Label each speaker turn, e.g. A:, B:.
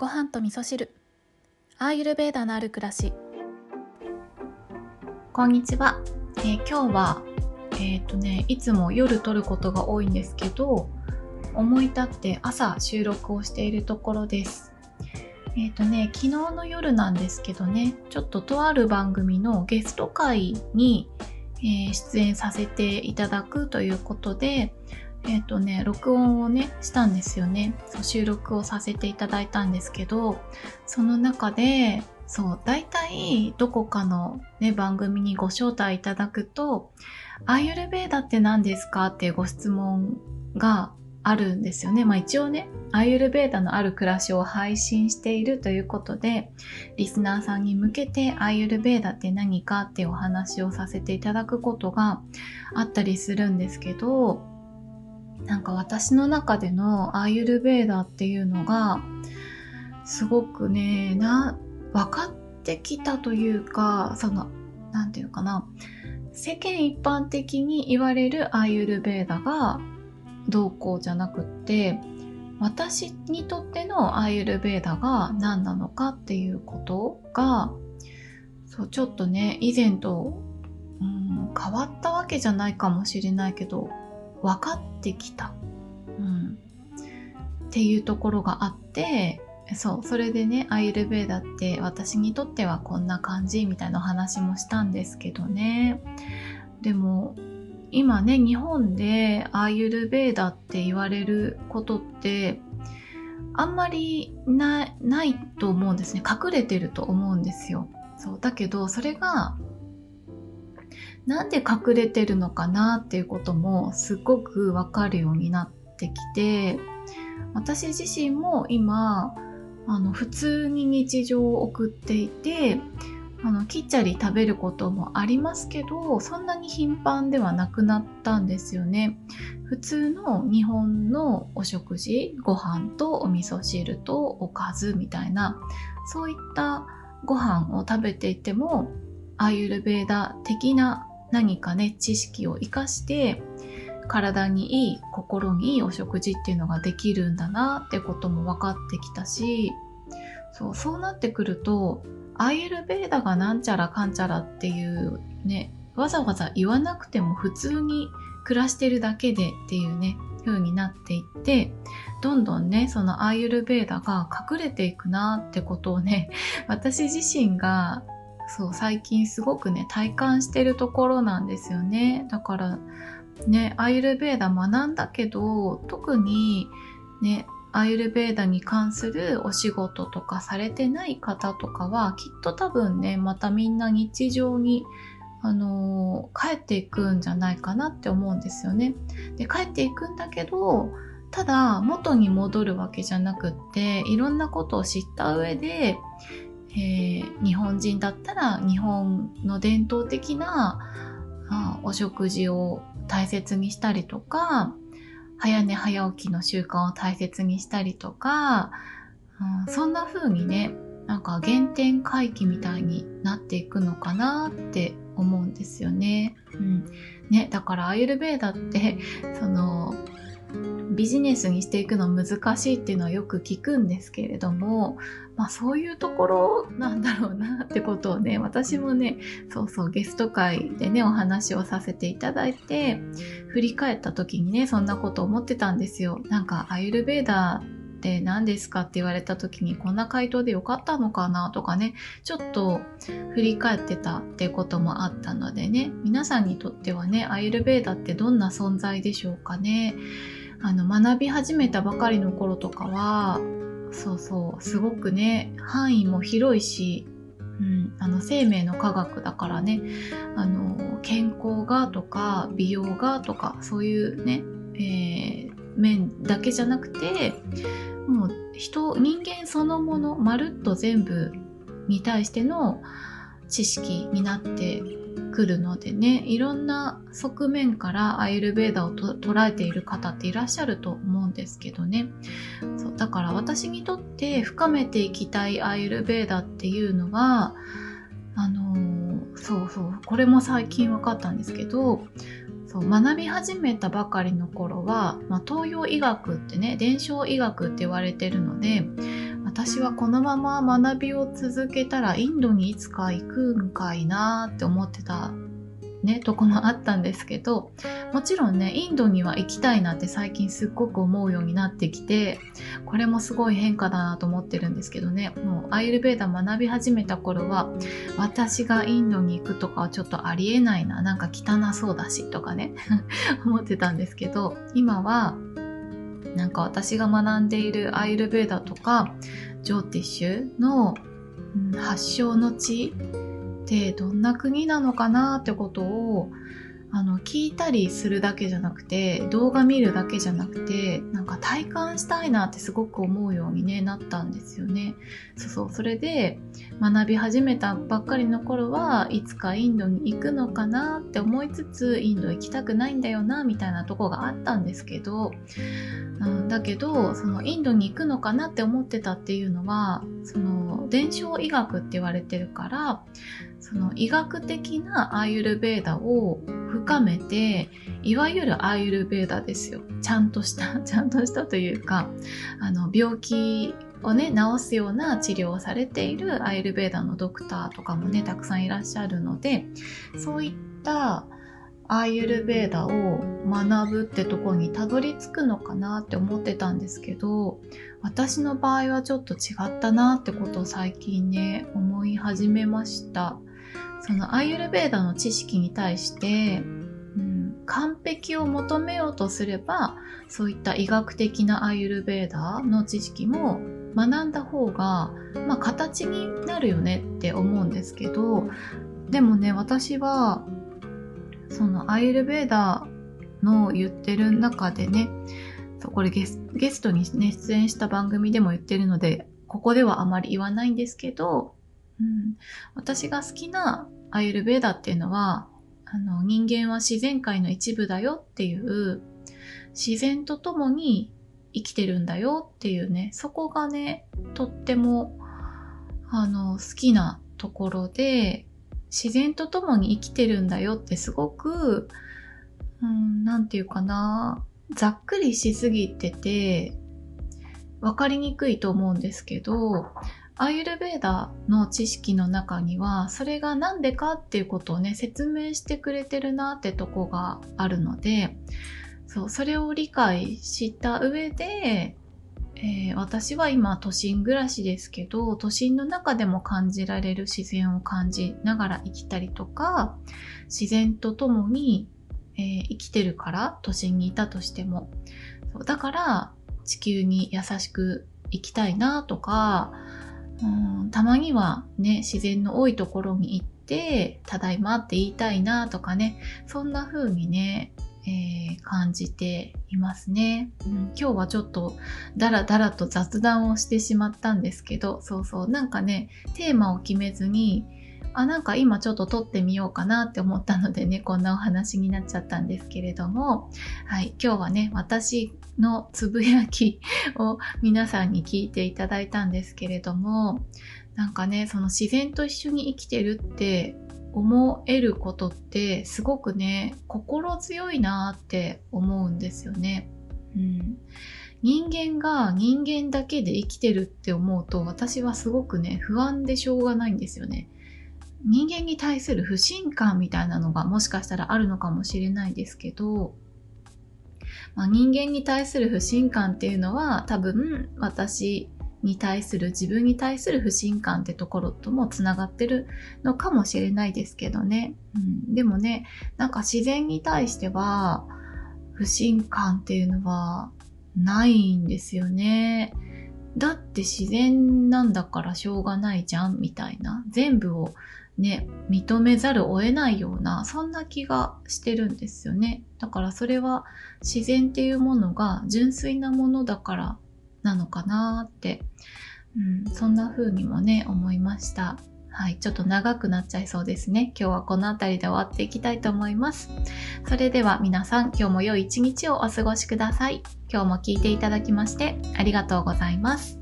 A: ご飯と味噌汁。アーユルベーダのある暮らし。
B: こんにちは、えー今日はえっ、とねいつも夜撮ることが多いんですけど思い立って朝収録をしているところです。えっ、とね昨日の夜なんですけどねちょっととある番組のゲスト会に、えー出演させていただくということでえっ、とね録音をねしたんですよねそう収録をさせていただいたんですけどその中でそう大体どこかの、ね、番組にご招待いただくと「アーユルベーダって何ですか?」っていうご質問があるんですよね。まあ一応ね、アーユルベーダのある暮らしを配信しているということで、リスナーさんに向けてアーユルベーダって何かってお話をさせていただくことがあったりするんですけど、なんか私の中でのアーユルベーダっていうのが、すごくね、な、分かってきたというか、その、なんていうかな、世間一般的に言われるアーユルベーダがどうこうじゃなくって、私にとってのアーユルベーダが何なのかっていうことが、そう、ちょっとね、以前と、うん、変わったわけじゃないかもしれないけど、分かってきた。うん。っていうところがあって、そう、それでね、アイユルベーダって私にとってはこんな感じみたいなお話もしたんですけどね。でも、今ね、日本でアーユルベーダって言われることって、あんまりなないと思うんですね。隠れてると思うんですよ。そう。だけど、それが、なんで隠れてるのかなっていうこともすごくわかるようになってきて、私自身も今、あの、普通に日常を送っていて、あの、きっちゃり食べることもありますけど、そんなに頻繁ではなくなったんですよね。普通の日本のお食事、ご飯とお味噌汁とおかずみたいな、そういったご飯を食べていても、アーユルベーダ的な何かね、知識を活かして、体にいい、心にいいお食事っていうのができるんだなってことも分かってきたし、そう、そうなってくると、アーユルベーダがなんちゃらかんちゃらっていうね、わざわざ言わなくても普通に暮らしてるだけでっていうね、風になっていって、どんどんね、そのアーユルベーダが隠れていくなってことをね、私自身がそう、最近すごくね、体感してるところなんですよね。だから、ね、アーユルベーダ学んだけど、特にね、アーユルベーダに関するお仕事とかされてない方とかは、きっと多分ね、またみんな日常に、あのー帰っていくんじゃないかなって思うんですよね。で、帰っていくんだけど、ただ元に戻るわけじゃなくって、いろんなことを知った上で、えー日本人だったら日本の伝統的なあお食事を大切にしたりとか早寝早起きの習慣を大切にしたりとか、うんそんな風にねなんか原点回帰みたいになっていくのかなって思うんですよね。うん、ねだからアーユルベーダってそのビジネスにしていくの難しいっていうのはよく聞くんですけれども、まあそういうところなんだろうなってことをね、私もね、そうそうゲスト会でね、お話をさせていただいて、振り返った時にね、そんなこと思ってたんですよ。なんか、アユルベーダって何ですかって言われた時にこんな回答でよかったのかなとかね、ちょっと振り返ってたってこともあったのでね、皆さんにとってはね、アユルベーダってどんな存在でしょうかね。あの、学び始めたばかりの頃とかは、そうそう、すごくね、範囲も広いし、うん、あの、生命の科学だからね、あの、健康がとか、美容がとか、そういうね、えー面だけじゃなくて、もう人、人間そのもの、まるっと全部に対しての知識になってくるのでね、いろんな側面からアイルベーダを捉えている方っていらっしゃると思うんですけどね。そうだから私にとって深めていきたいアイルベーダっていうのは、あのーそうそう、これも最近分かったんですけど、そう学び始めたばかりの頃は、まあ、東洋医学ってね伝承医学って言われてるので私はこのまま学びを続けたらインドにいつか行くんかいなって思ってたね、とこもあったんですけど、もちろんね、インドには行きたいなって最近すっごく思うようになってきて、これもすごい変化だなと思ってるんですけどね、もうアイルベーダ学び始めた頃は、私がインドに行くとかはちょっとありえないな、なんか汚そうだしとかね、思ってたんですけど、今は、なんか私が学んでいるアイルベーダとか、ジョーティッシュの、発祥の地ってどんな国なのかなってことをあの聞いたりするだけじゃなくて動画見るだけじゃなくてなんか体感したいなってすごく思うように、ね、なったんですよね。そうそうそれで学び始めたばっかりの頃はいつかインドに行くのかなって思いつつインド行きたくないんだよなみたいなとこがあったんですけど、うん、だけどそのインドに行くのかなって思ってたっていうのはその伝承医学って言われてるからその医学的なアーユルベーダを深めていわゆるアーユルベーダですよ。ちゃんとした ちゃんとしたというかあの病気をね治すような治療をされているアーユルベーダのドクターとかもねたくさんいらっしゃるのでそういったアーユルベーダを学ぶってとこにたどり着くのかなって思ってたんですけど私の場合はちょっと違ったなってことを最近ね思い始めました。そのアイユルベーダの知識に対して、うん、完璧を求めようとすればそういった医学的なアイユルベーダの知識も学んだ方が、まあ、形になるよねって思うんですけどでもね私はそのアイユルベーダの言ってる中でねそうこれゲスゲストに、ね、出演した番組でも言ってるのでここではあまり言わないんですけどうん、私が好きなアイルベーダっていうのはあの人間は自然界の一部だよっていう自然と共に生きてるんだよっていうねそこがねとってもあの好きなところで自然と共に生きてるんだよってすごく何、うん、て言うかなざっくりしすぎてて分かりにくいと思うんですけどアーユルベーダの知識の中にはそれが何でかっていうことをね説明してくれてるなってとこがあるのでそうそれを理解した上で、えー、私は今都心暮らしですけど都心の中でも感じられる自然を感じながら生きたりとか自然と共に、えー、生きてるから都心にいたとしても。そうだから地球に優しく生きたいなとかうんたまにはね自然の多いところに行ってただいまって言いたいなとかねそんな風にね、えー、感じていますね、うん、今日はちょっとダラダラと雑談をしてしまったんですけどそうそうなんかねテーマを決めずにあなんか今ちょっと撮ってみようかなって思ったのでね こんなお話になっちゃったんですけれどもはい今日はね私のつぶやきを 皆さんに聞いていただいたんですけれどもなんかねその自然と一緒に生きてるって思えることってすごくね心強いなって思うんですよね。うん、人間が人間だけで生きてるって思うと私はすごくね不安でしょうがないんですよね。人間に対する不信感みたいなのがもしかしたらあるのかもしれないですけど、まあ、人間に対する不信感っていうのは多分私に対する自分に対する不信感ってところともつながってるのかもしれないですけどね、うん、でもねなんか自然に対しては不信感っていうのはないんですよね。だって自然なんだからしょうがないじゃんみたいな。全部をね、認めざるを得ないような、そんな気がしてるんですよね。だからそれは自然っていうものが純粋なものだからなのかなって、うん、そんな風にもね、思いました。はい、ちょっと長くなっちゃいそうですね。今日はこの辺りで終わっていきたいと思います。それでは皆さん、今日も良い一日をお過ごしください。今日も聞いていただきましてありがとうございます。